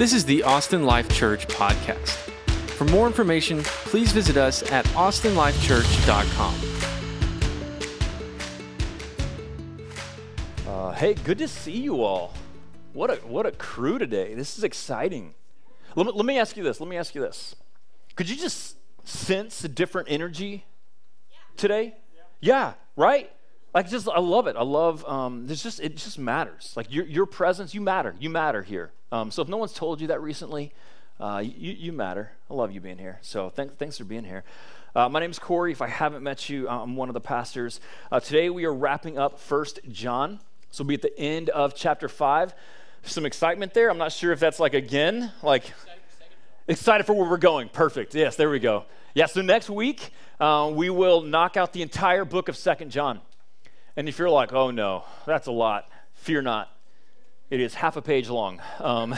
This is the Austin Life Church podcast. For more information, please visit us at austinlifechurch.com. Uh, hey, good to see you all. What a what a crew today. This is exciting. Let me, let me ask you this. Let me ask you this. Could you just sense a different energy today? Yeah, right? Like just I love it. I love um there's just it just matters. Like your your presence, you matter. You matter here. Um, so if no one's told you that recently, uh, you, you matter. I love you being here. So thanks thanks for being here. Uh, my name is Corey. If I haven't met you, I'm one of the pastors. Uh, today we are wrapping up First John. So we'll be at the end of chapter five. Some excitement there. I'm not sure if that's like again, like excited for where we're going. Perfect. Yes, there we go. Yeah. So next week uh, we will knock out the entire book of Second John. And if you're like, oh no, that's a lot, fear not. It is half a page long. Um,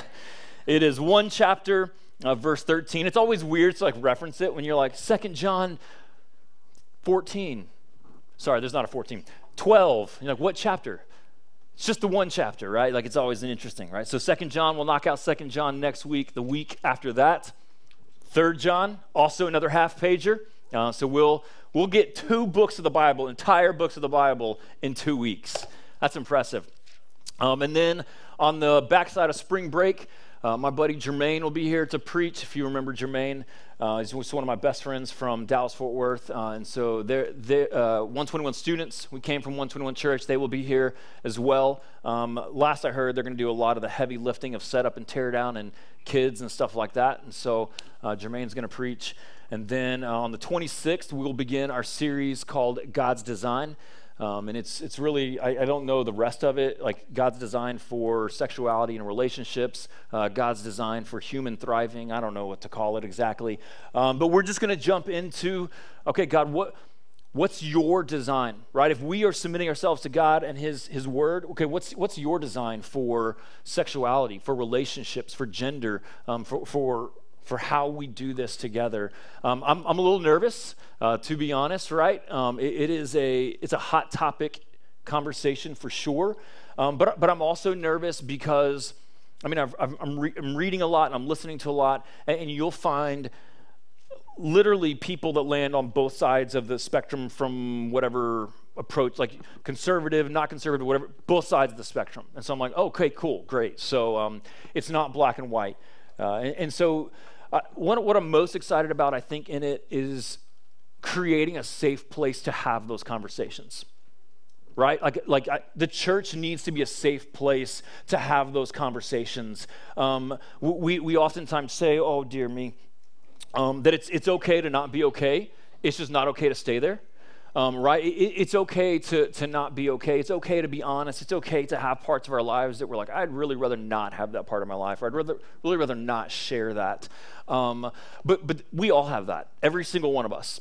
it is one chapter, uh, verse 13. It's always weird to like reference it when you're like, Second John 14. Sorry, there's not a 14. 12. You're like, what chapter? It's just the one chapter, right? Like it's always an interesting, right? So Second John, we'll knock out Second John next week. The week after that, Third John, also another half pager. Uh, so we'll we'll get two books of the Bible, entire books of the Bible, in two weeks. That's impressive. Um, and then on the backside of spring break, uh, my buddy Jermaine will be here to preach. If you remember Jermaine, uh, he's one of my best friends from Dallas Fort Worth. Uh, and so they're, they're uh, 121 students. We came from 121 Church. They will be here as well. Um, last I heard, they're going to do a lot of the heavy lifting of setup and tear down and kids and stuff like that. And so uh, Jermaine's going to preach. And then uh, on the 26th, we will begin our series called God's Design. Um, and it's, it's really, I, I, don't know the rest of it, like God's design for sexuality and relationships, uh, God's design for human thriving. I don't know what to call it exactly. Um, but we're just going to jump into, okay, God, what, what's your design, right? If we are submitting ourselves to God and His, His Word, okay, what's, what's your design for sexuality, for relationships, for gender, um, for, for for how we do this together. Um, I'm, I'm, a little nervous, uh, to be honest, right? Um, it, it is a, it's a hot topic conversation for sure. Um, but, but I'm also nervous because, I mean, i am re- reading a lot and I'm listening to a lot, and, and you'll find literally people that land on both sides of the spectrum from whatever approach, like conservative, not conservative, whatever, both sides of the spectrum. And so I'm like, okay, cool, great. So um, it's not black and white. Uh, and, and, so uh, what, what I'm most excited about, I think, in it is creating a safe place to have those conversations right? Like like I, the church needs to be a safe place to have those conversations. Um, we we oftentimes say oh dear me um, that it's it's okay to not be okay. It's just not okay to stay there um, right? It, it's okay to, to not be okay. It's okay to be honest. It's okay to have parts of our lives that we're like, I'd really rather not have that part of my life, or I'd rather, really rather not share that. Um, but, but we all have that, every single one of us.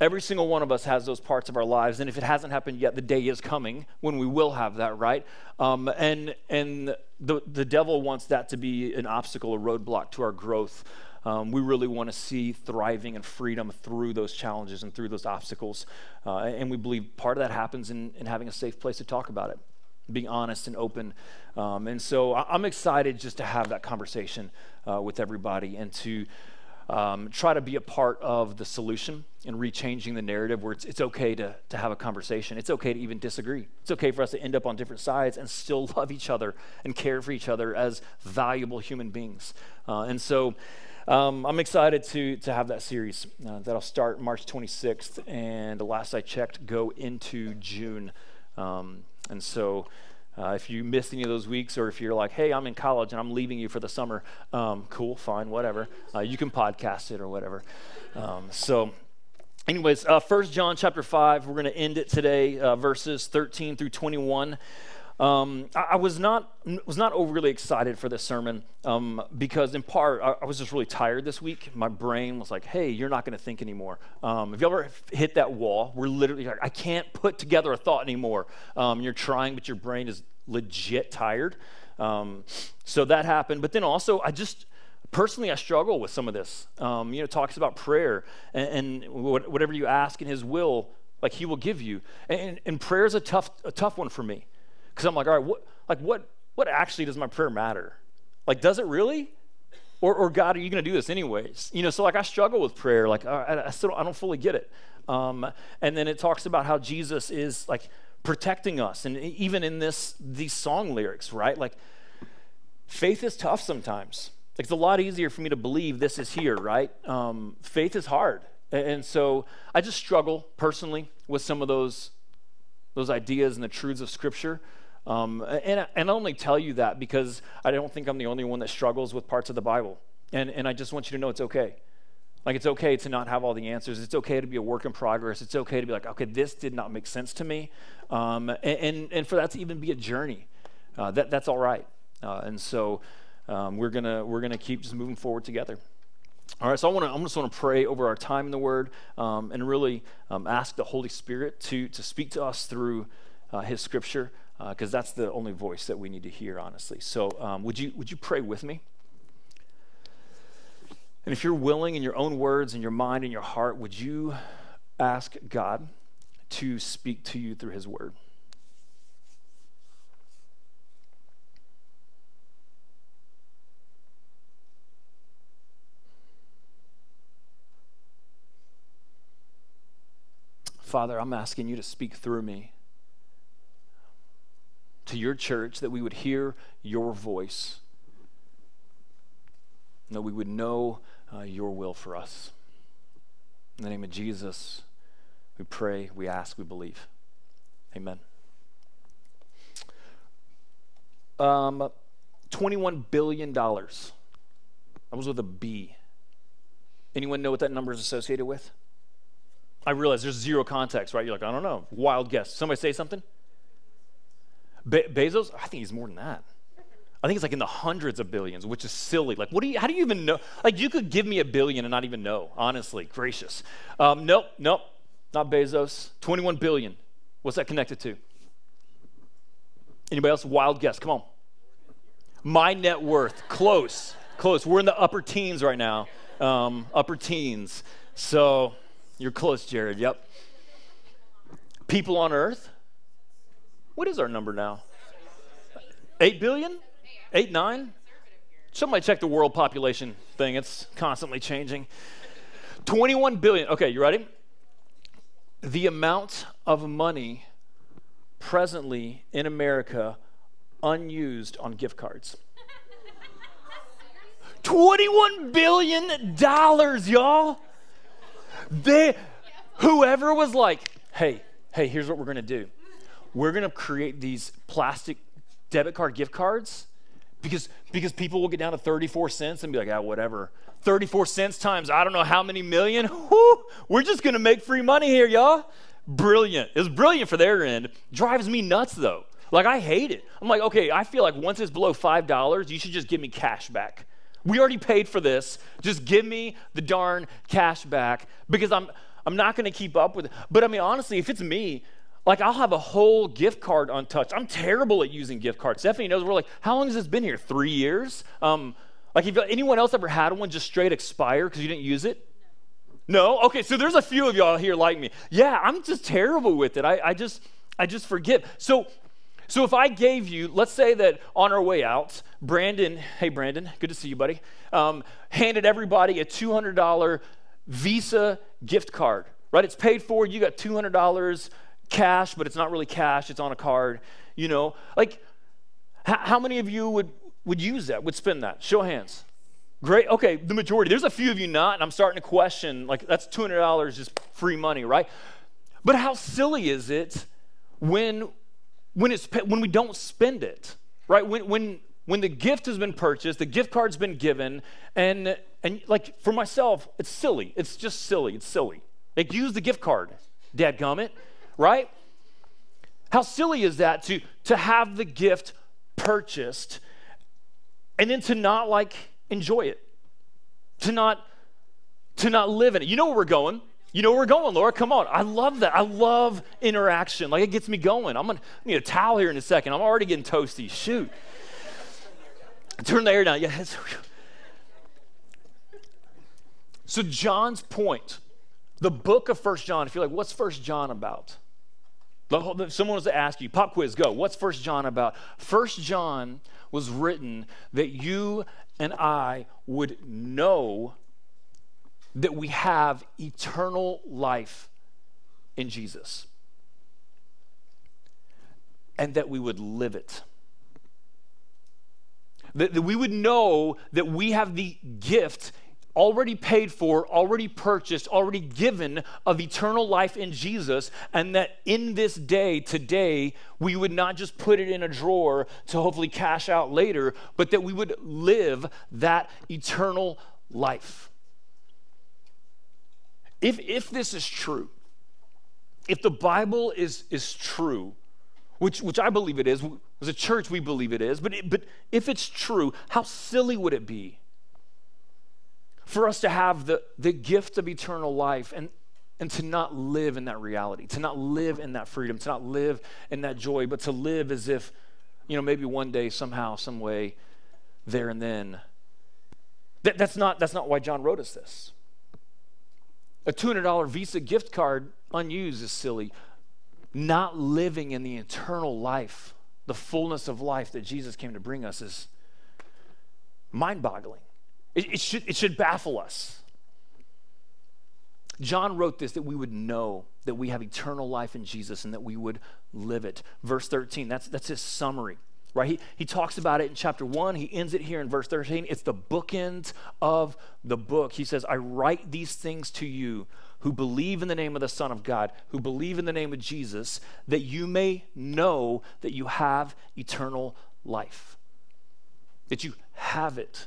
Every single one of us has those parts of our lives, and if it hasn't happened yet, the day is coming when we will have that, right? Um, and and the the devil wants that to be an obstacle, a roadblock to our growth. Um, we really want to see thriving and freedom through those challenges and through those obstacles. Uh, and we believe part of that happens in, in having a safe place to talk about it, being honest and open. Um, and so I'm excited just to have that conversation uh, with everybody and to um, try to be a part of the solution and rechanging the narrative where it's, it's okay to, to have a conversation. It's okay to even disagree. It's okay for us to end up on different sides and still love each other and care for each other as valuable human beings. Uh, and so, um, I'm excited to, to have that series uh, that'll start March 26th, and the last I checked, go into June. Um, and so, uh, if you missed any of those weeks, or if you're like, hey, I'm in college and I'm leaving you for the summer, um, cool, fine, whatever. Uh, you can podcast it or whatever. Um, so, anyways, uh, First John chapter 5, we're going to end it today, uh, verses 13 through 21. Um, I, I, was not was not overly excited for this sermon um, because, in part, I, I, was just really tired this week. My brain was like, "Hey, you're not going to think anymore." Um, have you ever hit that wall? We're literally like, "I can't put together a thought anymore." Um, you're trying, but your brain is legit tired. Um, so that happened. But then also, I just personally, I struggle with some of this. Um, you know, talks about prayer and, and, whatever you ask in His will, like He will give you. And, and prayer is a tough a tough one for me. Because I'm like, all right, what, like what, what actually does my prayer matter? Like, does it really? Or, or God, are you going to do this anyways? You know, so like I struggle with prayer. Like I, I still don't, I don't fully get it. Um, and then it talks about how Jesus is like protecting us, and even in this these song lyrics, right? Like faith is tough sometimes. Like it's a lot easier for me to believe this is here, right? Um, faith is hard, and so I just struggle personally with some of those those ideas and the truths of Scripture. Um, and, and I only tell you that because I don't think I'm the only one that struggles with parts of the Bible. And, and I just want you to know it's okay. Like, it's okay to not have all the answers. It's okay to be a work in progress. It's okay to be like, okay, this did not make sense to me. Um, and, and, and, for that to even be a journey, uh, that, that's all right. Uh, and so um, we're going we're gonna keep just moving forward together. All right, so I want to. I just want to pray over our time in the Word um, and really um, ask the Holy Spirit to to speak to us through uh, His Scripture because uh, that's the only voice that we need to hear, honestly. So, um, would you would you pray with me? And if you're willing in your own words, in your mind, in your heart, would you ask God to speak to you through His Word? Father, I'm asking you to speak through me to your church, that we would hear your voice, that we would know uh, your will for us. In the name of Jesus, we pray, we ask, we believe. Amen. Um, $21 billion. That was with a B. Anyone know what that number is associated with? I realize there's zero context, right? You're like, I don't know. Wild guess. Somebody say something? Be- Bezos? I think he's more than that. I think it's like in the hundreds of billions, which is silly. Like, what do you, how do you even know? Like, you could give me a billion and not even know, honestly, gracious. Um, nope, nope, not Bezos. 21 billion. What's that connected to? Anybody else? Wild guess. Come on. My net worth. Close. Close. We're in the upper teens right now. Um, upper teens. So you're close, Jared. Yep. People on earth. What is our number now? Eight billion? Eight, nine? Somebody check the world population thing. It's constantly changing. 21 billion. Okay, you ready? The amount of money presently in America unused on gift cards. $21 billion, y'all. They, whoever was like, hey, hey, here's what we're going to do. We're going to create these plastic debit card gift cards because, because people will get down to 34 cents and be like, ah, whatever. 34 cents times I don't know how many million. Whew, we're just going to make free money here, y'all. Brilliant. It's brilliant for their end. Drives me nuts, though. Like, I hate it. I'm like, okay, I feel like once it's below $5, you should just give me cash back. We already paid for this. Just give me the darn cash back because I'm I'm not going to keep up with it. But I mean honestly, if it's me, like I'll have a whole gift card untouched. I'm terrible at using gift cards. Stephanie knows we're like, how long has this been here? Three years? Um, like, if anyone else ever had one just straight expire because you didn't use it? No. no? Okay, so there's a few of y'all here like me. Yeah, I'm just terrible with it. I, I just I just forget. So so if I gave you, let's say that on our way out, Brandon, hey Brandon, good to see you, buddy, um, handed everybody a $200 Visa gift card, right? It's paid for, you got $200 cash, but it's not really cash, it's on a card, you know? Like, h- how many of you would, would use that, would spend that? Show hands. Great. Okay, the majority. There's a few of you not, and I'm starting to question, like, that's $200 just free money, right? But how silly is it when when, it's, when we don't spend it, right? When, when, when the gift has been purchased, the gift card's been given, and, and like for myself, it's silly. It's just silly. It's silly. Like, use the gift card, dad gummit, right? How silly is that to, to have the gift purchased and then to not like enjoy it, to not to not live in it. You know where we're going. You know where we're going, Laura. Come on. I love that. I love interaction. Like it gets me going. I'm gonna I need a towel here in a second. I'm already getting toasty. Shoot. Turn the air down. Yeah. So John's point, the book of First John. If you're like, what's First John about? Someone was to ask you, pop quiz, go. What's First John about? First John was written that you and I would know that we have eternal life in Jesus and that we would live it. That, that we would know that we have the gift already paid for, already purchased, already given of eternal life in Jesus, and that in this day, today, we would not just put it in a drawer to hopefully cash out later, but that we would live that eternal life. If, if this is true, if the Bible is, is true, which, which I believe it is, as a church we believe it is, but, it, but if it's true, how silly would it be for us to have the, the gift of eternal life and, and to not live in that reality, to not live in that freedom, to not live in that joy, but to live as if, you know, maybe one day, somehow, some way, there and then. That, that's, not, that's not why John wrote us this. A $200 Visa gift card unused is silly. Not living in the eternal life, the fullness of life that Jesus came to bring us is mind boggling. It, it, should, it should baffle us. John wrote this that we would know that we have eternal life in Jesus and that we would live it. Verse 13, that's, that's his summary right? He, he talks about it in chapter 1. He ends it here in verse 13. It's the bookend of the book. He says, I write these things to you who believe in the name of the Son of God, who believe in the name of Jesus, that you may know that you have eternal life. That you have it.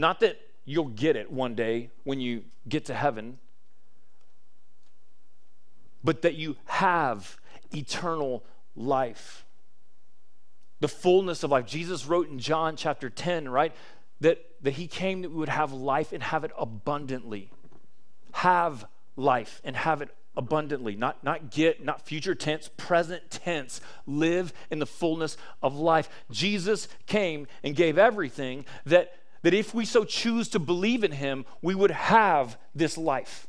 Not that you'll get it one day when you get to heaven, but that you have eternal life the fullness of life. Jesus wrote in John chapter 10, right, that, that he came that we would have life and have it abundantly. Have life and have it abundantly. Not, not get, not future tense, present tense. Live in the fullness of life. Jesus came and gave everything that, that if we so choose to believe in him, we would have this life.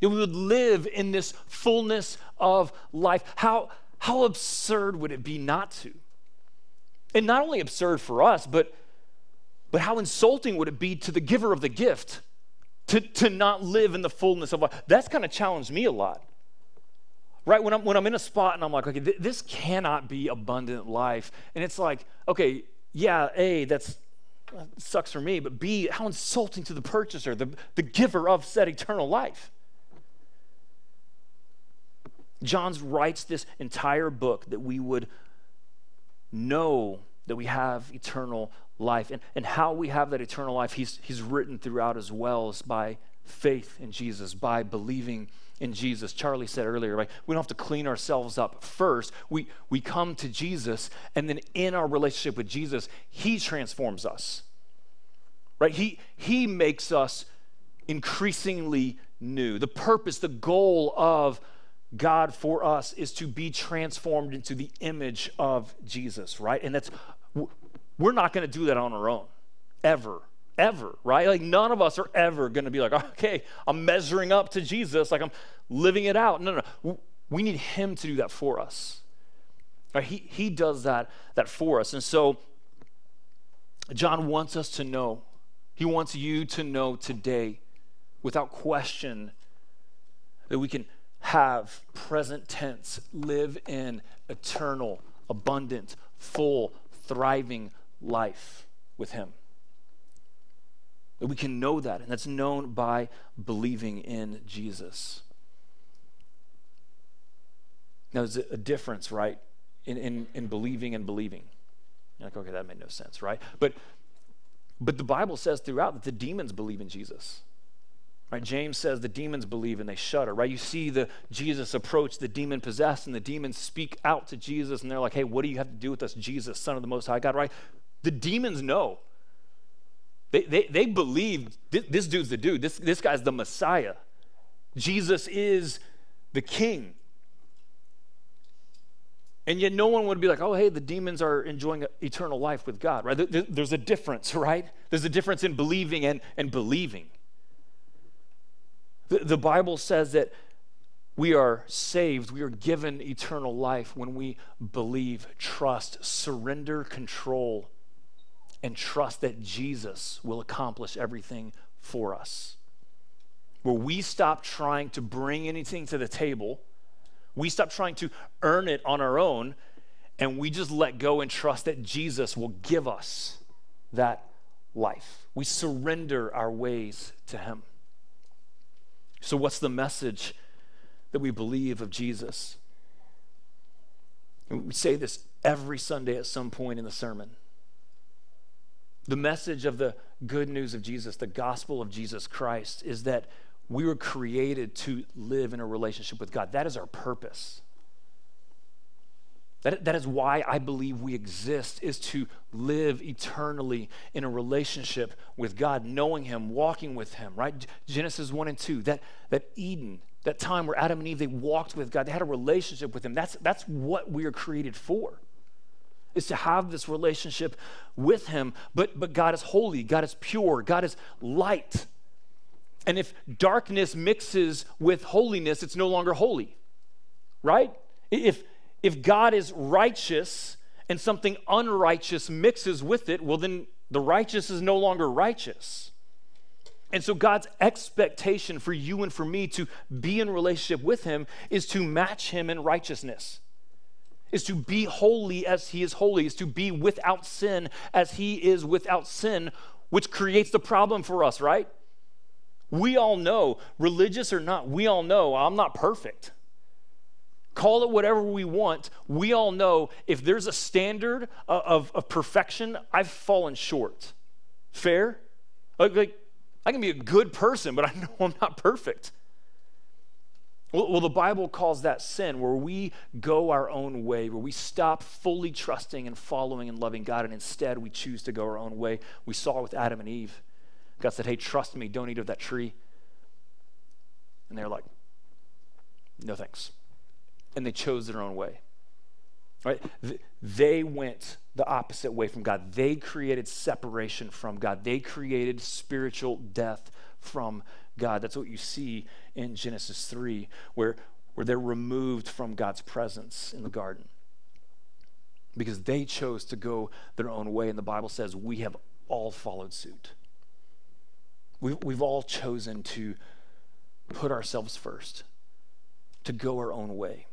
That we would live in this fullness of life. How, how absurd would it be not to? And not only absurd for us, but, but how insulting would it be to the giver of the gift to, to not live in the fullness of life? That's kind of challenged me a lot. Right? When I'm, when I'm in a spot and I'm like, okay, th- this cannot be abundant life. And it's like, okay, yeah, A, that's sucks for me, but B, how insulting to the purchaser, the, the giver of said eternal life. John writes this entire book that we would know that we have eternal life. And, and how we have that eternal life, he's, he's written throughout as well as by faith in Jesus, by believing in Jesus. Charlie said earlier, right? We don't have to clean ourselves up first. We, we come to Jesus, and then in our relationship with Jesus, He transforms us. Right? He, he makes us increasingly new. The purpose, the goal of God for us is to be transformed into the image of Jesus, right? And that's, we're not going to do that on our own, ever, ever, right? Like none of us are ever going to be like, okay, I'm measuring up to Jesus, like I'm living it out. No, no, no. We need Him to do that for us. Right? He, he does that, that for us. And so, John wants us to know, he wants you to know today, without question, that we can have present tense, live in eternal, abundant, full, thriving life with Him. We can know that, and that's known by believing in Jesus. Now, there's a difference, right, in, in, in believing and believing. You're like, okay, that made no sense, right? But, but the Bible says throughout that the demons believe in Jesus. Right? James says the demons believe and they shudder. Right? You see the Jesus approach the demon possessed, and the demons speak out to Jesus, and they're like, "Hey, what do you have to do with us, Jesus, Son of the Most High God?" Right? The demons know. They they, they believe this, this dude's the dude. This this guy's the Messiah. Jesus is the King. And yet, no one would be like, oh, hey, the demons are enjoying eternal life with God, right? There's a difference, right? There's a difference in believing and, and believing. The, the Bible says that we are saved, we are given eternal life when we believe, trust, surrender control, and trust that Jesus will accomplish everything for us. Where we stop trying to bring anything to the table, we stop trying to earn it on our own, and we just let go and trust that Jesus will give us that life. We surrender our ways to Him. So, what's the message that we believe of Jesus? We say this every Sunday at some point in the sermon. The message of the good news of Jesus, the gospel of Jesus Christ, is that we were created to live in a relationship with God. That is our purpose. That, that is why I believe we exist, is to live eternally in a relationship with God, knowing Him, walking with Him, right? Genesis 1 and 2, that, that Eden, that time where Adam and Eve, they walked with God, they had a relationship with Him. That's, that's what we are created for, is to have this relationship with Him. But, but God is holy, God is pure, God is light. And if darkness mixes with holiness, it's no longer holy, right? If, if God is righteous and something unrighteous mixes with it, well, then the righteous is no longer righteous. And so, God's expectation for you and for me to be in relationship with Him is to match Him in righteousness, is to be holy as He is holy, is to be without sin as He is without sin, which creates the problem for us, right? We all know, religious or not, we all know I'm not perfect call it whatever we want, we all know if there's a standard of, of, of perfection, I've fallen short. Fair? Like, like, I can be a good person, but I know I'm not perfect. Well, the Bible calls that sin, where we go our own way, where we stop fully trusting and following and loving God, and instead we choose to go our own way. We saw it with Adam and Eve. God said, Hey, trust me, don't eat of that tree. And they're like, No thanks and they chose their own way. Right? They went the opposite way from God. They created separation from God. They created spiritual death from God. That's what you see in Genesis 3, where, where they're removed from God's presence in the garden. Because they chose to go their own way. And the Bible says we have all followed suit. We've, we've all chosen to put ourselves first, to go our own way.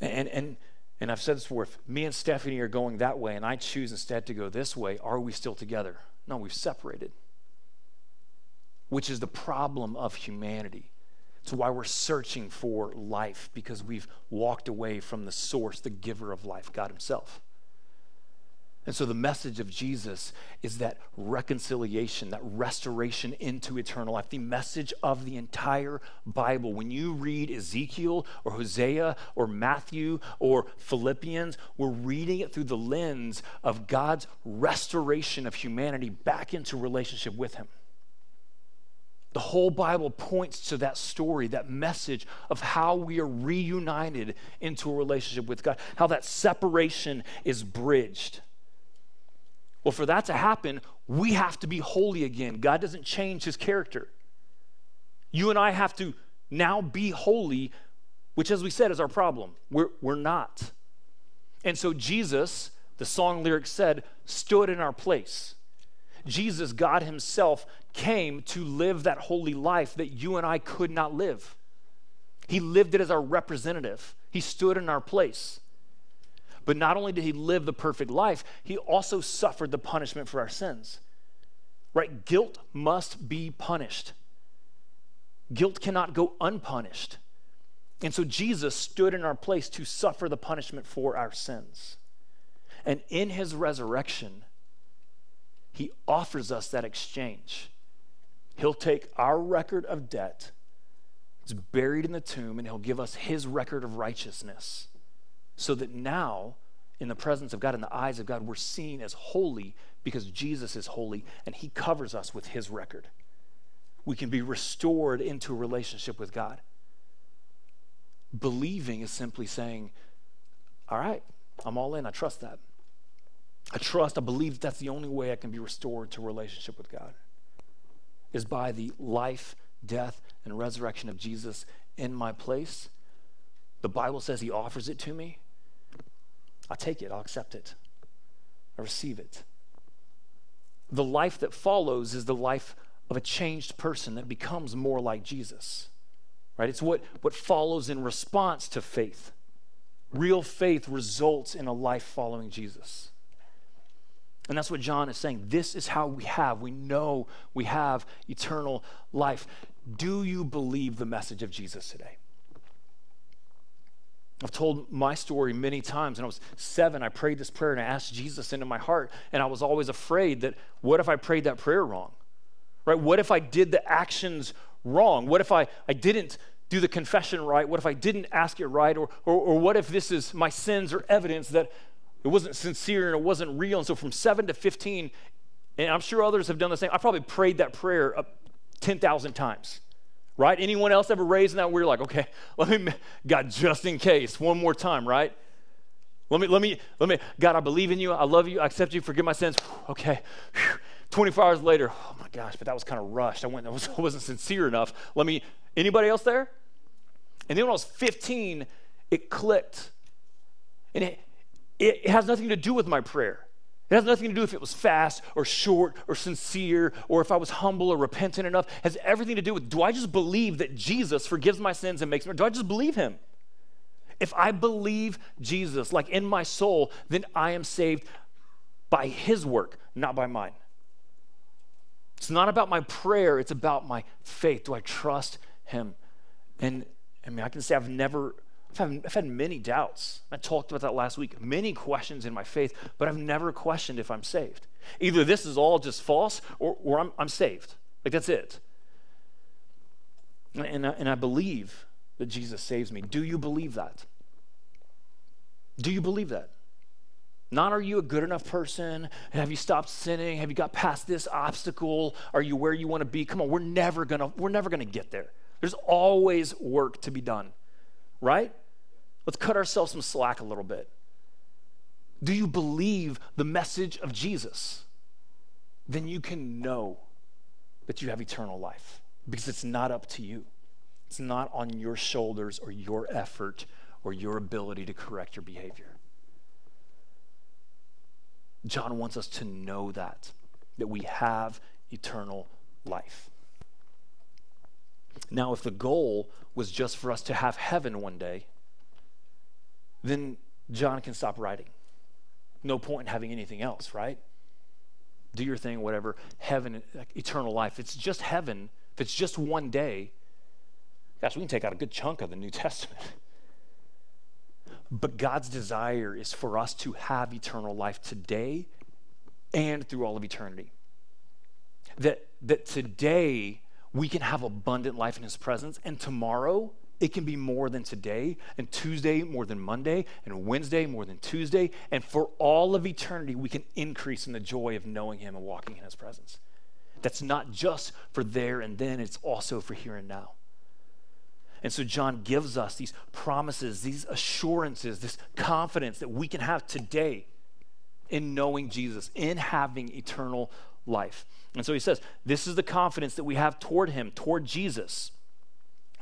And, and, and I've said this before if me and Stephanie are going that way and I choose instead to go this way, are we still together? No, we've separated, which is the problem of humanity. It's why we're searching for life because we've walked away from the source, the giver of life, God Himself. And so the message of Jesus is that reconciliation, that restoration into eternal life. The message of the entire Bible. When you read Ezekiel or Hosea or Matthew or Philippians, we're reading it through the lens of God's restoration of humanity back into relationship with Him. The whole Bible points to that story, that message of how we are reunited into a relationship with God, how that separation is bridged. Well, for that to happen, we have to be holy again. God doesn't change his character. You and I have to now be holy, which, as we said, is our problem. We're, we're not. And so Jesus, the song lyric said, stood in our place. Jesus, God Himself, came to live that holy life that you and I could not live. He lived it as our representative, He stood in our place. But not only did he live the perfect life, he also suffered the punishment for our sins. Right? Guilt must be punished. Guilt cannot go unpunished. And so Jesus stood in our place to suffer the punishment for our sins. And in his resurrection, he offers us that exchange. He'll take our record of debt, it's buried in the tomb, and he'll give us his record of righteousness so that now, in the presence of God, in the eyes of God, we're seen as holy because Jesus is holy and he covers us with his record. We can be restored into a relationship with God. Believing is simply saying, All right, I'm all in. I trust that. I trust, I believe that's the only way I can be restored to relationship with God is by the life, death, and resurrection of Jesus in my place. The Bible says he offers it to me. I'll take it, I'll accept it, I receive it. the life that follows is the life of a changed person that becomes more like Jesus. Right? It's what, what follows in response to faith. Real faith results in a life following Jesus. And that's what John is saying. This is how we have, we know we have eternal life. Do you believe the message of Jesus today? I've told my story many times. When I was seven, I prayed this prayer and I asked Jesus into my heart. And I was always afraid that what if I prayed that prayer wrong? Right? What if I did the actions wrong? What if I, I didn't do the confession right? What if I didn't ask it right? Or, or, or what if this is my sins or evidence that it wasn't sincere and it wasn't real? And so from seven to 15, and I'm sure others have done the same, I probably prayed that prayer 10,000 times right? Anyone else ever raised that you're like, okay, let me, God, just in case, one more time, right? Let me, let me, let me, God, I believe in you. I love you. I accept you. Forgive my sins. Okay. 24 hours later, oh my gosh, but that was kind of rushed. I went, I, was, I wasn't sincere enough. Let me, anybody else there? And then when I was 15, it clicked. And it, it, has nothing to do with my prayer. It has nothing to do if it was fast or short or sincere or if I was humble or repentant enough. It has everything to do with do I just believe that Jesus forgives my sins and makes me? Do I just believe him? If I believe Jesus, like in my soul, then I am saved by his work, not by mine. It's not about my prayer, it's about my faith. Do I trust him? And I mean, I can say I've never I've had, I've had many doubts. I talked about that last week. Many questions in my faith, but I've never questioned if I'm saved. Either this is all just false or, or I'm, I'm saved. Like that's it. And, I, and I believe that Jesus saves me. Do you believe that? Do you believe that? Not are you a good enough person? Have you stopped sinning? Have you got past this obstacle? Are you where you want to be? Come on, we're never gonna, we're never gonna get there. There's always work to be done, right? Let's cut ourselves some slack a little bit. Do you believe the message of Jesus? Then you can know that you have eternal life because it's not up to you. It's not on your shoulders or your effort or your ability to correct your behavior. John wants us to know that, that we have eternal life. Now, if the goal was just for us to have heaven one day, then John can stop writing. No point in having anything else, right? Do your thing, whatever. Heaven, eternal life. It's just heaven. If it's just one day, gosh, we can take out a good chunk of the New Testament. But God's desire is for us to have eternal life today and through all of eternity. That, that today we can have abundant life in His presence, and tomorrow it can be more than today, and Tuesday more than Monday, and Wednesday more than Tuesday. And for all of eternity, we can increase in the joy of knowing Him and walking in His presence. That's not just for there and then, it's also for here and now. And so John gives us these promises, these assurances, this confidence that we can have today in knowing Jesus, in having eternal life. And so he says, This is the confidence that we have toward him, toward Jesus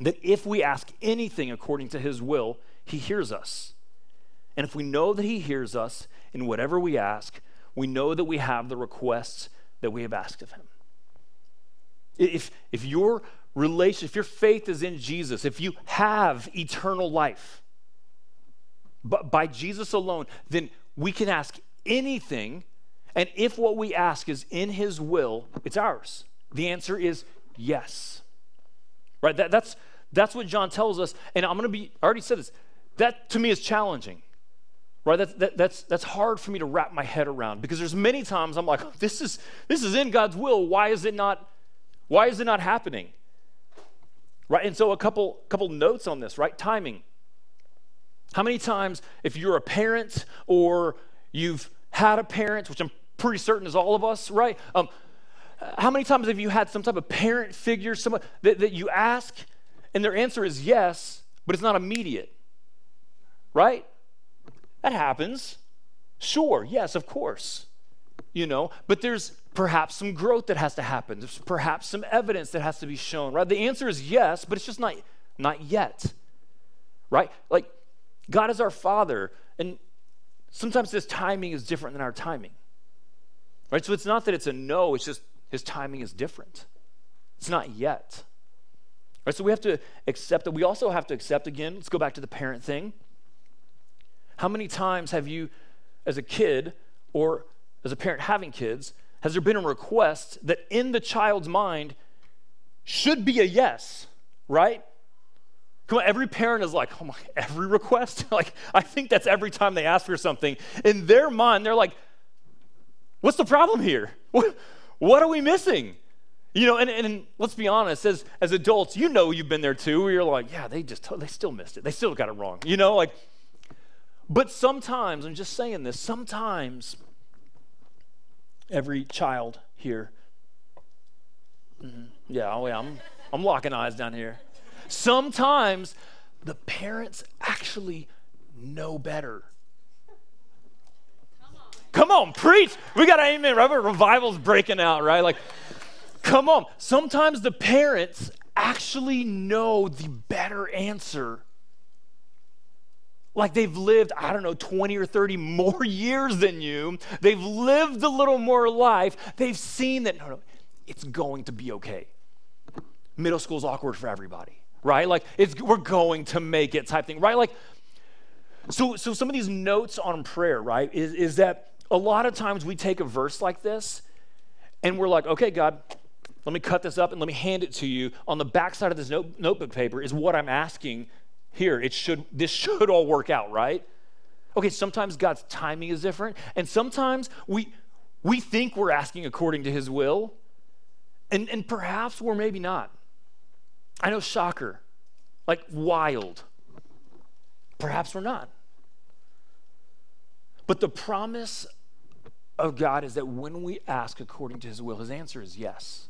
that if we ask anything according to his will, he hears us. And if we know that he hears us in whatever we ask, we know that we have the requests that we have asked of him. If, if your relation, if your faith is in Jesus, if you have eternal life, but by Jesus alone, then we can ask anything, and if what we ask is in his will, it's ours. The answer is yes. Right? That, that's, that's what John tells us. And I'm going to be, I already said this, that to me is challenging. Right? That, that, that's, that's hard for me to wrap my head around because there's many times I'm like, this is, this is in God's will. Why is it not, why is it not happening? Right? And so a couple, couple notes on this, right? Timing. How many times, if you're a parent or you've had a parent, which I'm pretty certain is all of us, right? Um, how many times have you had some type of parent figure, someone that, that you ask and their answer is yes, but it's not immediate. Right? That happens. Sure, yes, of course. You know, but there's perhaps some growth that has to happen. There's perhaps some evidence that has to be shown, right? The answer is yes, but it's just not not yet. Right? Like God is our father, and sometimes this timing is different than our timing. Right? So it's not that it's a no, it's just his timing is different. It's not yet. Right? So we have to accept that. We also have to accept, again, let's go back to the parent thing. How many times have you, as a kid or as a parent having kids, has there been a request that in the child's mind should be a yes, right? Come on, every parent is like, oh my, every request? like, I think that's every time they ask for something. In their mind, they're like, what's the problem here? What, what are we missing? You know, and, and let's be honest, as, as adults, you know you've been there too, where you're like, yeah, they just, they still missed it. They still got it wrong. You know, like, but sometimes, I'm just saying this, sometimes every child here, mm-hmm, yeah, oh yeah, I'm, I'm locking eyes down here. Sometimes the parents actually know better. Come on, Come on preach. We got amen. Right? Revival's breaking out, right? Like, come on. Sometimes the parents actually know the better answer. Like they've lived, I don't know, 20 or 30 more years than you. They've lived a little more life. They've seen that, no, no, it's going to be okay. Middle school's awkward for everybody right? Like it's we're going to make it type thing, right? Like so so some of these notes on prayer, right, is, is that a lot of times we take a verse like this and we're like, okay, God, let me cut this up and let me hand it to you. On the backside of this note, notebook paper is what I'm asking here. It should this should all work out, right? Okay, sometimes God's timing is different, and sometimes we we think we're asking according to his will, and, and perhaps we're maybe not. I know, shocker, like wild. Perhaps we're not. But the promise of God is that when we ask according to his will, his answer is yes.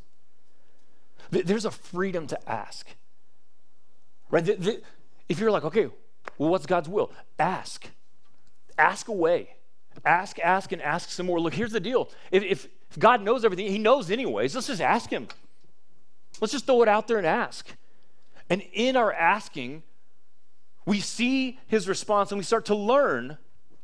There's a freedom to ask. Right? If you're like, okay, well, what's God's will? Ask. Ask away. Ask, ask, and ask some more. Look, here's the deal. If, if, if God knows everything, he knows anyways. Let's just ask him. Let's just throw it out there and ask. And in our asking, we see his response and we start to learn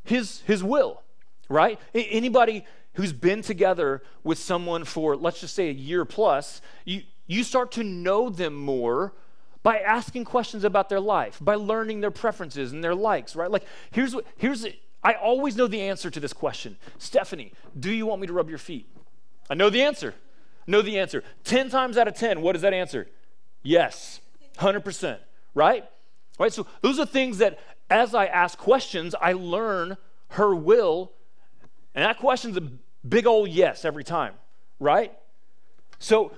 his, his will, right? Anybody who's been together with someone for, let's just say, a year plus, you, you start to know them more by asking questions about their life, by learning their preferences and their likes, right? Like, here's what, here's, I always know the answer to this question. Stephanie, do you want me to rub your feet? I know the answer. Know the answer. 10 times out of 10, what is that answer? Yes. 100%, right? Right? So those are things that as I ask questions, I learn her will. And that question's a big old yes every time, right? So,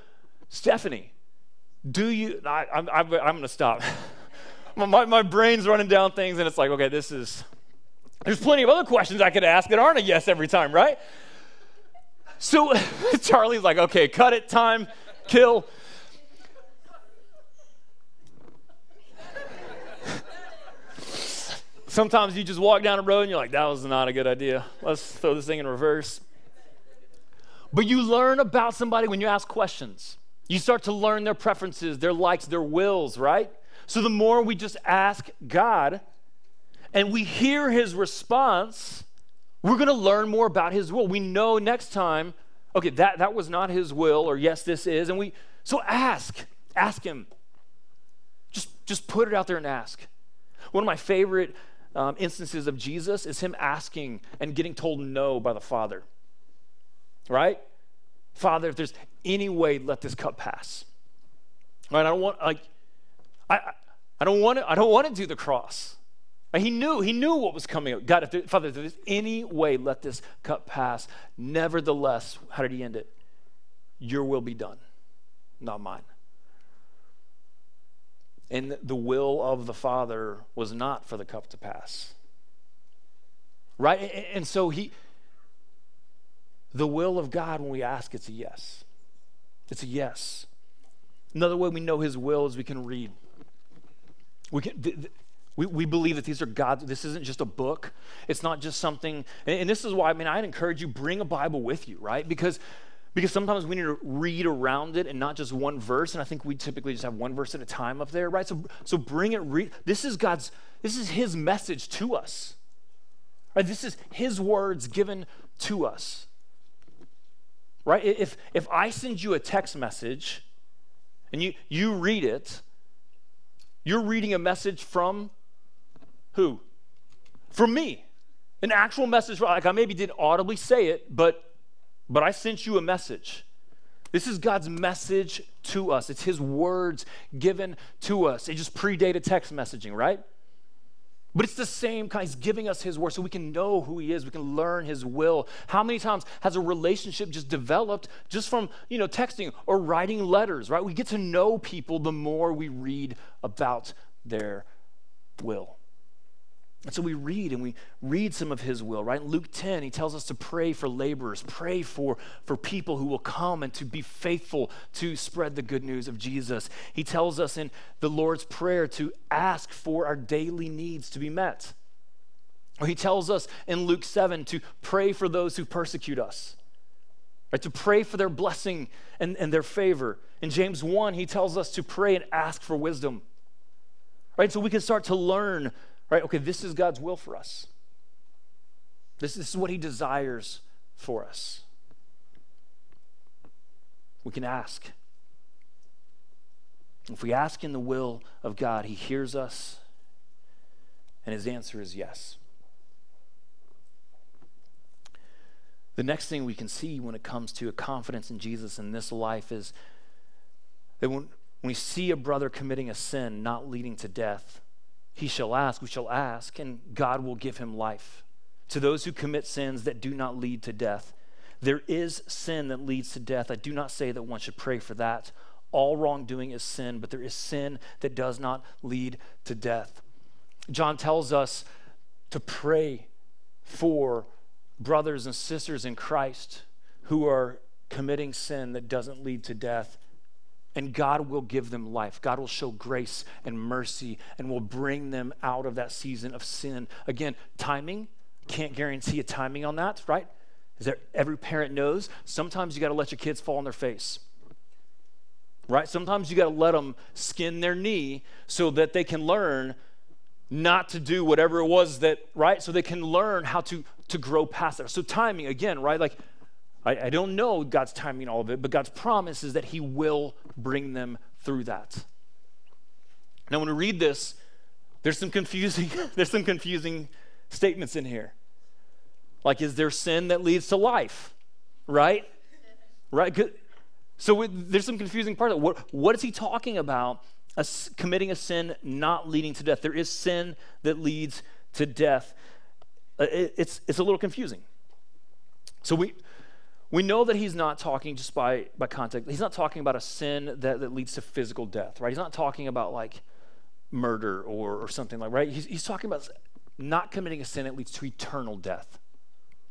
Stephanie, do you, I, am I'm, I'm going to stop. my, my brain's running down things, and it's like, okay, this is, there's plenty of other questions I could ask that aren't a yes every time, right? So Charlie's like, okay, cut it, time, kill. Sometimes you just walk down the road and you're like, that was not a good idea. Let's throw this thing in reverse. But you learn about somebody when you ask questions. You start to learn their preferences, their likes, their wills, right? So the more we just ask God and we hear his response, we're going to learn more about his will. We know next time, okay, that, that was not his will, or yes, this is. And we, so ask, ask him. Just, just put it out there and ask. One of my favorite um, instances of Jesus is him asking and getting told no by the Father. Right? Father, if there's any way, let this cup pass. Right? I don't want like I I don't want to I don't want to do the cross. He knew he knew what was coming. God, if there, Father, if there's any way, let this cup pass. Nevertheless, how did he end it? Your will be done, not mine. And the will of the Father was not for the cup to pass. Right? And so he, the will of God, when we ask, it's a yes. It's a yes. Another way we know his will is we can read. We can. Th- th- we, we believe that these are God's, this isn't just a book. It's not just something, and, and this is why, I mean, I'd encourage you, bring a Bible with you, right? Because because sometimes we need to read around it and not just one verse and i think we typically just have one verse at a time up there right so so bring it read this is god's this is his message to us right this is his words given to us right? If, if I send you a text message and you, you read it, you're reading a message from who? From me. An actual message, like I maybe didn't audibly say it, but, but I sent you a message. This is God's message to us. It's His words given to us. It just predated text messaging, right? But it's the same kind. He's giving us His word so we can know who He is. We can learn His will. How many times has a relationship just developed just from you know texting or writing letters? Right? We get to know people the more we read about their will. And so we read and we read some of his will, right? In Luke 10, he tells us to pray for laborers, pray for, for people who will come and to be faithful to spread the good news of Jesus. He tells us in the Lord's Prayer to ask for our daily needs to be met. Or he tells us in Luke 7 to pray for those who persecute us, right? To pray for their blessing and, and their favor. In James 1, he tells us to pray and ask for wisdom, right? So we can start to learn Right? Okay, this is God's will for us. This, this is what He desires for us. We can ask. If we ask in the will of God, He hears us, and His answer is yes. The next thing we can see when it comes to a confidence in Jesus in this life is that when, when we see a brother committing a sin not leading to death, he shall ask, we shall ask, and God will give him life. To those who commit sins that do not lead to death, there is sin that leads to death. I do not say that one should pray for that. All wrongdoing is sin, but there is sin that does not lead to death. John tells us to pray for brothers and sisters in Christ who are committing sin that doesn't lead to death and God will give them life. God will show grace and mercy and will bring them out of that season of sin. Again, timing, can't guarantee a timing on that, right? Is there every parent knows sometimes you got to let your kids fall on their face. Right? Sometimes you got to let them skin their knee so that they can learn not to do whatever it was that, right? So they can learn how to to grow past that. So timing again, right? Like I, I don't know God's timing all of it, but God's promise is that He will bring them through that. Now, when we read this, there's some confusing, there's some confusing statements in here. Like, is there sin that leads to life? Right? Right? So there's some confusing part of it. What, what is he talking about? A, committing a sin not leading to death. There is sin that leads to death. Uh, it, it's, it's a little confusing. So we, we know that he's not talking just by, by context. He's not talking about a sin that, that leads to physical death, right? He's not talking about like murder or, or something like, right? He's, he's talking about not committing a sin that leads to eternal death,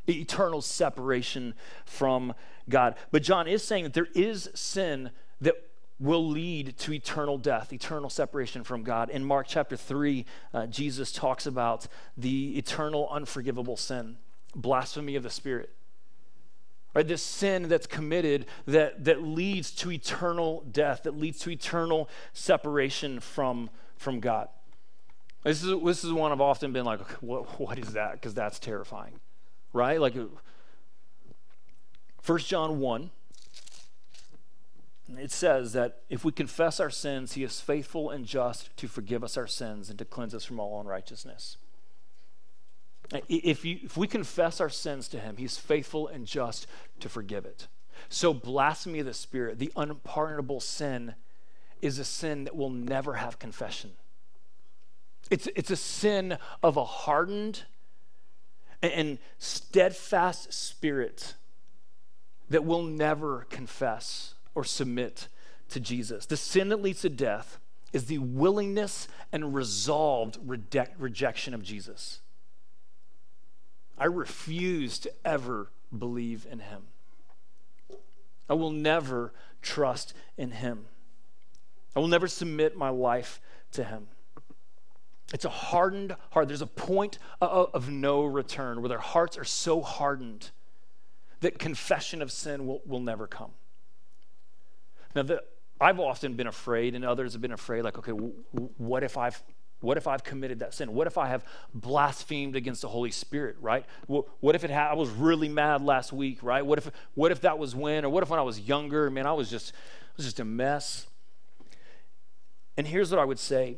eternal separation from God. But John is saying that there is sin that will lead to eternal death, eternal separation from God. In Mark chapter 3, uh, Jesus talks about the eternal unforgivable sin, blasphemy of the Spirit right? This sin that's committed that, that leads to eternal death, that leads to eternal separation from, from God. This is, this is one I've often been like, what, what is that? Because that's terrifying, right? Like, 1 John 1, it says that if we confess our sins, he is faithful and just to forgive us our sins and to cleanse us from all unrighteousness. If, you, if we confess our sins to him, he's faithful and just to forgive it. So, blasphemy of the Spirit, the unpardonable sin, is a sin that will never have confession. It's, it's a sin of a hardened and steadfast spirit that will never confess or submit to Jesus. The sin that leads to death is the willingness and resolved rejection of Jesus. I refuse to ever believe in him. I will never trust in him. I will never submit my life to him. It's a hardened heart. There's a point of no return where their hearts are so hardened that confession of sin will, will never come. Now, the, I've often been afraid, and others have been afraid, like, okay, what if I've What if I've committed that sin? What if I have blasphemed against the Holy Spirit, right? What if it ha- I was really mad last week, right? What if what if that was when or what if when I was younger, man, I was just was just a mess. And here's what I would say.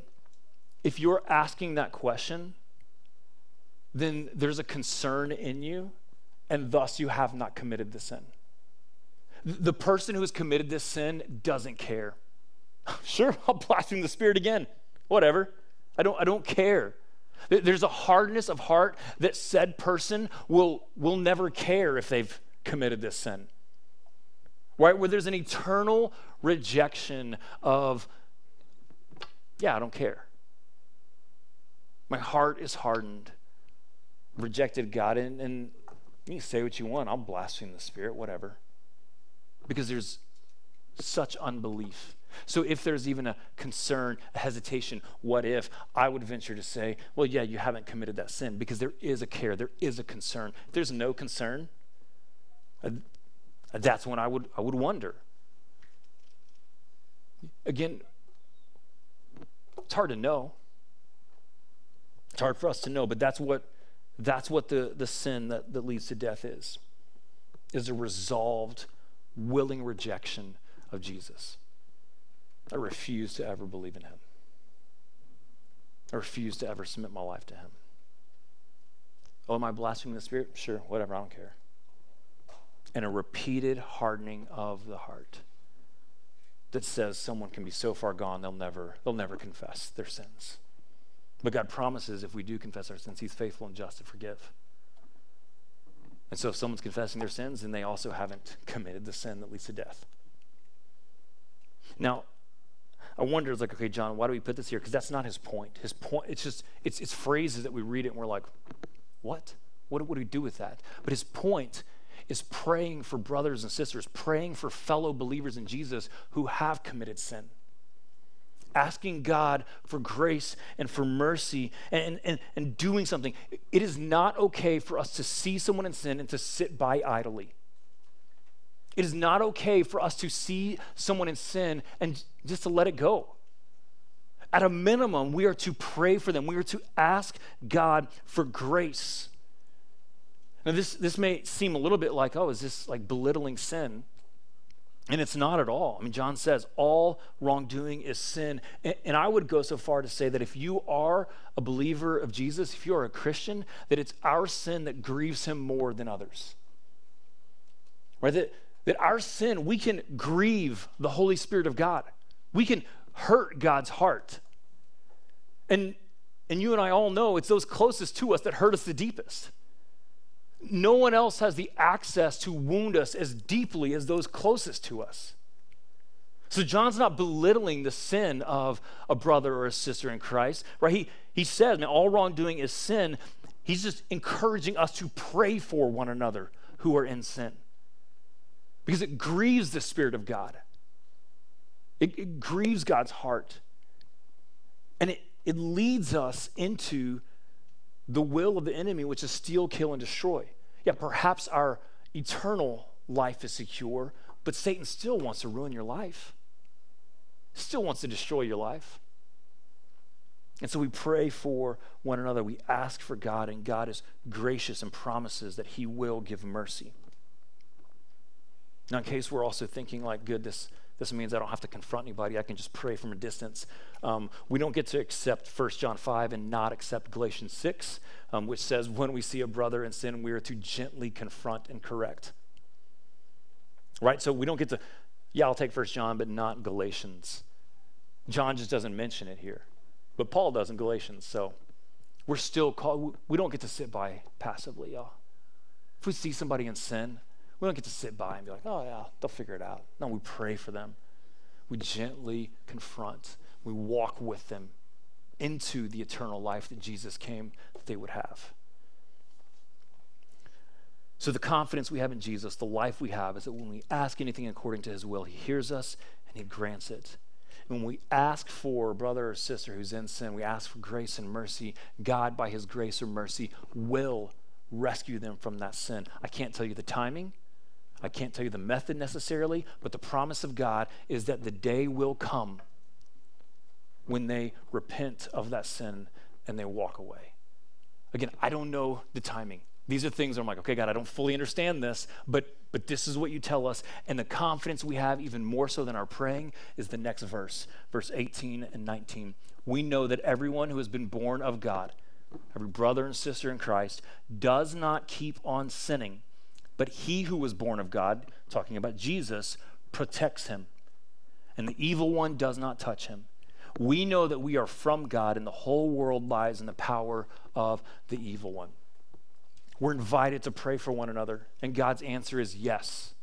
If you're asking that question, then there's a concern in you and thus you have not committed the sin. The person who has committed this sin doesn't care. Sure, I'll blaspheme the Spirit again. Whatever. I don't, I don't care. There's a hardness of heart that said person will, will never care if they've committed this sin. Right? Where there's an eternal rejection of, yeah, I don't care. My heart is hardened, rejected God, and, and you say what you want. I'll blaspheme the Spirit, whatever. Because there's such unbelief so if there's even a concern, a hesitation, what if, I would venture to say, well, yeah, you haven't committed that sin because there is a care, there is a concern. If there's no concern, uh, that's when I would, I would wonder. Again, it's hard to know. It's hard for us to know, but that's what that's what the, the sin that, that leads to death is. Is a resolved, willing rejection of Jesus. I refuse to ever believe in him. I refuse to ever submit my life to him. Oh, am I blaspheming the Spirit? Sure, whatever, I don't care. And a repeated hardening of the heart that says someone can be so far gone they'll never they'll never confess their sins. But God promises if we do confess our sins, He's faithful and just to forgive. And so if someone's confessing their sins, then they also haven't committed the sin that leads to death. Now, I wonder, it's like, okay, John, why do we put this here? Because that's not his point. His point, it's just, it's, it's phrases that we read it and we're like, what? What, what do we do with that? But his point is praying for brothers and sisters, praying for fellow believers in Jesus who have committed sin. Asking God for grace and for mercy and, and, and doing something. It is not okay for us to see someone in sin and to sit by idly. It is not okay for us to see someone in sin and just to let it go. At a minimum, we are to pray for them. We are to ask God for grace. Now, this, this may seem a little bit like, oh, is this like belittling sin? And it's not at all. I mean, John says all wrongdoing is sin. And, and, I would go so far to say that if you are a believer of Jesus, if you are a Christian, that it's our sin that grieves him more than others. Right? That, that our sin, we can grieve the Holy Spirit of God. We can hurt God's heart. And, and you and I all know it's those closest to us that hurt us the deepest. No one else has the access to wound us as deeply as those closest to us. So John's not belittling the sin of a brother or a sister in Christ, right? He, he says, man, all wrongdoing is sin. He's just encouraging us to pray for one another who are in sin because it grieves the Spirit of God. It, it grieves God's heart. And it, it leads us into the will of the enemy, which is steal, kill, and destroy. Yeah, perhaps our eternal life is secure, but Satan still wants to ruin your life, still wants to destroy your life. And so we pray for one another. We ask for God, and God is gracious and promises that He will give mercy. Now, in case we're also thinking, like, good, this, this means I don't have to confront anybody, I can just pray from a distance. Um, we don't get to accept 1 John 5 and not accept Galatians 6, um, which says, when we see a brother in sin, we are to gently confront and correct. Right? So we don't get to, yeah, I'll take 1 John, but not Galatians. John just doesn't mention it here. But Paul does in Galatians, so we're still called, we don't get to sit by passively, y'all. If we see somebody in sin, we don't get to sit by and be like, oh, yeah, they'll figure it out. No, we pray for them. We gently confront, we walk with them into the eternal life that Jesus came that they would have. So, the confidence we have in Jesus, the life we have, is that when we ask anything according to his will, he hears us and he grants it. when we ask for a brother or sister who's in sin, we ask for grace and mercy. God, by his grace or mercy, will rescue them from that sin. I can't tell you the timing, I can't tell you the method necessarily, but the promise of God is that the day will come when they repent of that sin and they walk away. Again, I don't know the timing. These are things I'm like, okay, God, I don't fully understand this, but but this is what you tell us. And the confidence we have, even more so than our praying, is the next verse, verse 18 and 19. We know that everyone who has been born of God, every brother and sister in Christ, does not keep on sinning, but he who was born of God, talking about Jesus, protects him. And the evil one does not touch him. We know that we are from God, and the whole world lies in the power of the evil one. We're invited to pray for one another, and God's answer is yes.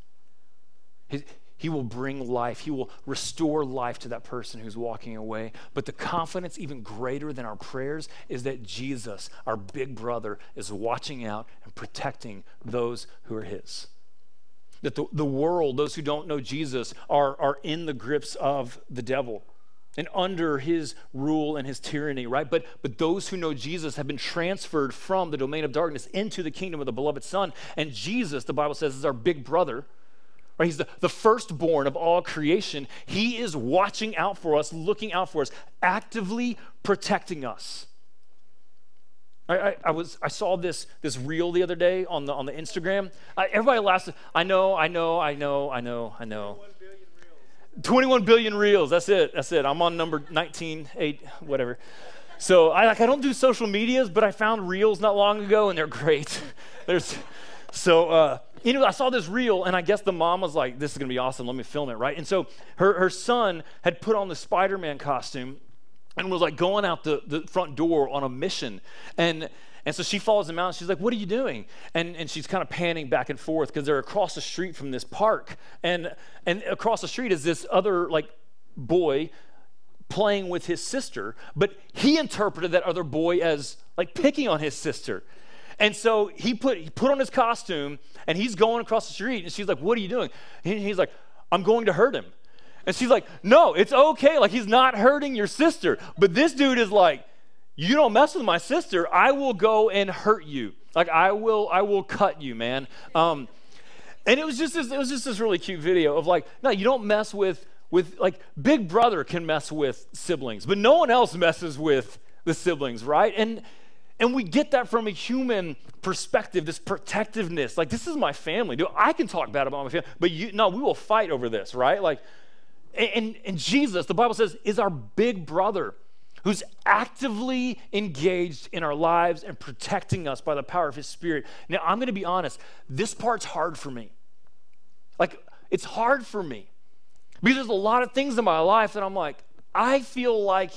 He, he will bring life. He will restore life to that person who's walking away. But the confidence, even greater than our prayers, is that Jesus, our big brother, is watching out and protecting those who are His. That the, the world, those who don't know Jesus, are, are in the grips of the devil and under his rule and his tyranny, right? But, but those who know Jesus have been transferred from the domain of darkness into the kingdom of the beloved Son. And Jesus, the Bible says, is our big brother, right? He's the, the firstborn of all creation. He is watching out for us, looking out for us, actively protecting us. I, I, I was I saw this this reel the other day on the on the Instagram. I, everybody laughs. I know, I know, I know, I know, I know. 21 billion reels. That's it. That's it. I'm on number 19, 8, whatever. So I like I don't do social medias, but I found reels not long ago, and they're great. There's so uh, you know I saw this reel, and I guess the mom was like, "This is gonna be awesome. Let me film it." Right, and so her her son had put on the Spider-Man costume and was like going out the, the front door on a mission, and and so she follows him out and she's like, What are you doing? And, and she's kind of panning back and forth because they're across the street from this park. And, and across the street is this other like boy playing with his sister, but he interpreted that other boy as like picking on his sister. And so he put, he put on his costume and he's going across the street and she's like, What are you doing? And he's like, I'm going to hurt him. And she's like, No, it's okay. Like, he's not hurting your sister. But this dude is like, you don't mess with my sister i will go and hurt you like i will i will cut you man um, and it was just this, it was just this really cute video of like no you don't mess with with like big brother can mess with siblings but no one else messes with the siblings right and and we get that from a human perspective this protectiveness like this is my family dude i can talk bad about my family but you no we will fight over this right like and and jesus the bible says is our big brother who's actively engaged in our lives and protecting us by the power of his spirit. Now, I'm going to be honest, this part's hard for me. Like, it's hard for me because there's a lot of things in my life that I'm like, I feel like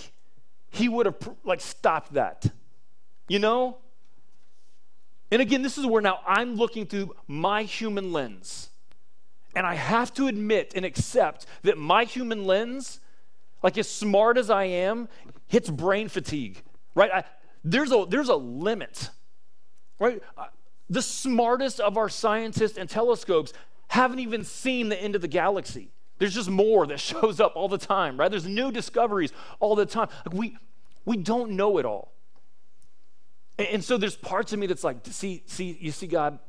he would have like stopped that. You know? And again, this is where now I'm looking through my human lens. And I have to admit and accept that my human lens, like as smart as I am, hits brain fatigue, right? I, there's, a, there's a limit, right? Uh, the smartest of our scientists and telescopes haven't even seen the end of the galaxy. There's just more that shows up all the time, right? There's new discoveries all the time. Like we, we don't know it all. And, and so there's parts of me that's like, see, see, you see, God,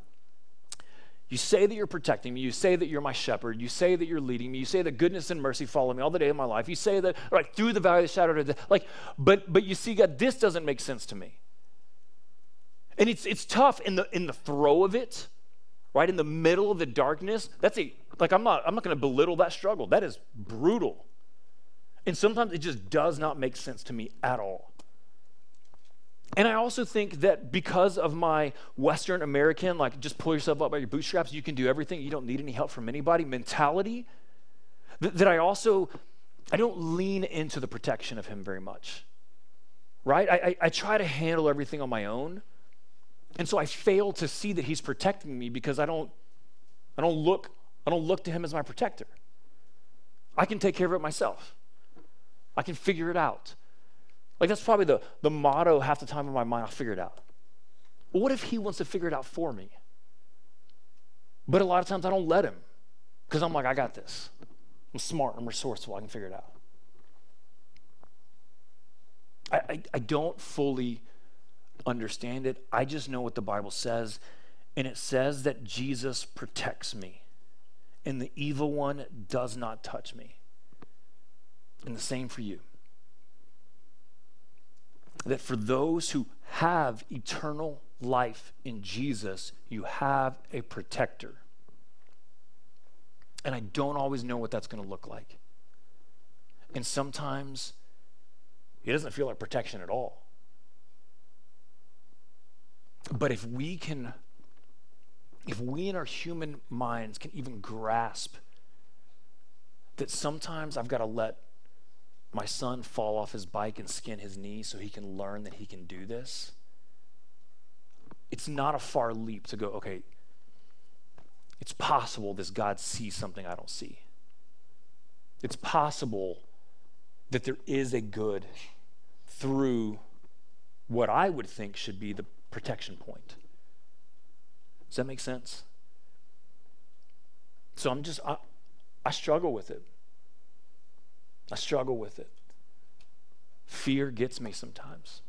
you say that you're protecting me. You say that you're my shepherd. You say that you're leading me. You say that goodness and mercy follow me all the day of my life. You say that, right, through the valley of the shadow of death. Like, but but you see, God, this doesn't make sense to me. And it's it's tough in the in the throw of it, right? In the middle of the darkness. That's a like I'm not I'm not gonna belittle that struggle. That is brutal. And sometimes it just does not make sense to me at all. And I also think that because of my Western American, like just pull yourself up by your bootstraps, you can do everything, you don't need any help from anybody mentality, that, I also, I don't lean into the protection of him very much. Right? I, I, I try to handle everything on my own. And so I fail to see that he's protecting me because I don't, I don't look, I don't look to him as my protector. I can take care of it myself. I can figure it out. Like that's probably the, the motto half the time in my mind, I'll figure it out. But what if he wants to figure it out for me? But a lot of times I don't let him because I'm like, I got this. I'm smart, I'm resourceful, I can figure it out. I, I, I don't fully understand it. I just know what the Bible says, and it says that Jesus protects me, and the evil one does not touch me. And the same for you. That for those who have eternal life in Jesus, you have a protector. And I don't always know what that's going to look like. And sometimes it doesn't feel like protection at all. But if we can, if we in our human minds can even grasp that sometimes I've got to let my son fall off his bike and skin his knee so he can learn that he can do this, it's not a far leap to go, okay, it's possible this God sees something I don't see. It's possible that there is a good through what I would think should be the protection point. Does that make sense? So I'm just, I, I struggle with it. I struggle with it. Fear gets me sometimes.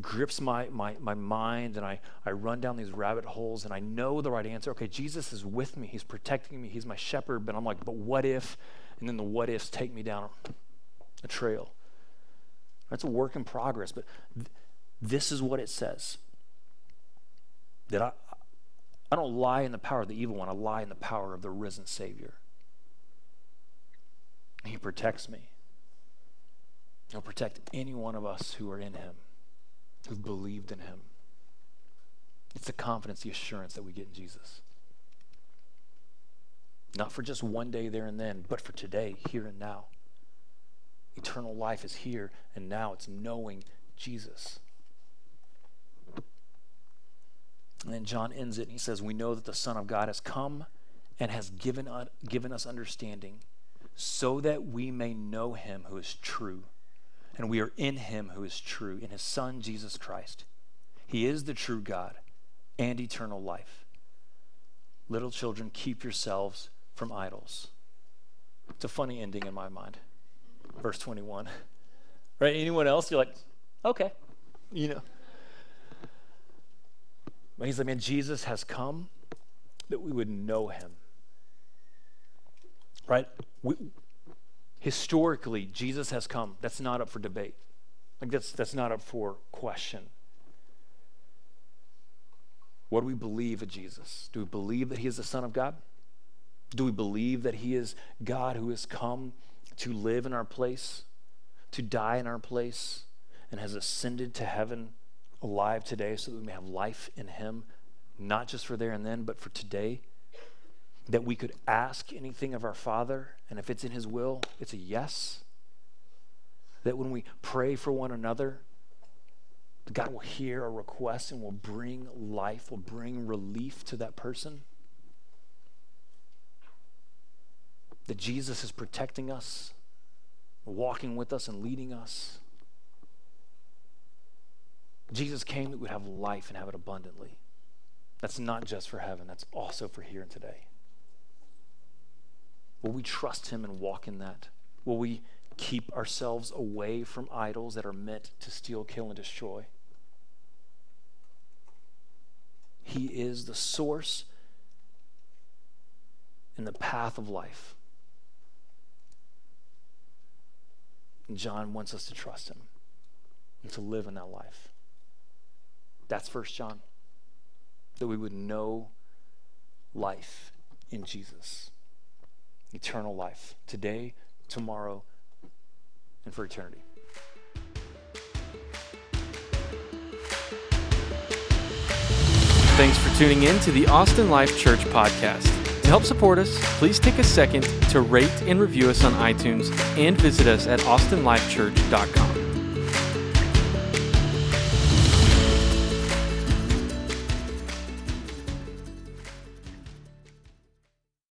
grips my, my, my mind, and I, I run down these rabbit holes, and I know the right answer. Okay, Jesus is with me. He's protecting me. He's my shepherd. But I'm like, but what if? And then the what ifs take me down a trail. That's a work in progress. But th- this is what it says that I, I don't lie in the power of the evil one, I lie in the power of the risen Savior. He protects me. He'll protect any one of us who are in Him, who've believed in Him. It's the confidence, the assurance that we get in Jesus. Not for just one day there and then, but for today, here and now. Eternal life is here and now. It's knowing Jesus. And then John ends it and he says, We know that the Son of God has come and has given, uh, given us understanding so that we may know him who is true. And we are in him who is true, in his Son, Jesus Christ. He is the true God and eternal life. Little children, keep yourselves from idols. It's a funny ending in my mind. Verse 21. Right? Anyone else? You're like, okay. You know. But he's like, man, Jesus has come that we would know him. Right? We, historically, Jesus has come. That's not up for debate. Like that's that's not up for question. What do we believe of Jesus? Do we believe that he is the Son of God? Do we believe that he is God who has come to live in our place, to die in our place, and has ascended to heaven alive today so that we may have life in him, not just for there and then, but for today? That we could ask anything of our Father, and if it's in his will, it's a yes. That when we pray for one another, God will hear our request and will bring life, will bring relief to that person. that Jesus is protecting us, walking with us, and leading us. Jesus came that we'd have life and have it abundantly. That's not just for heaven, that's also for here and today. Will we trust Him and walk in that? Will we keep ourselves away from idols that are meant to steal, kill, and destroy? He is the source and the path of life. John wants us to trust him and to live in that life. That's First John. That we would know life in Jesus. Eternal life. Today, tomorrow, and for eternity. Thanks for tuning in to the Austin Life Church podcast. To help support us, please take a second to rate and review us on iTunes and visit us at austinlifechurch.com.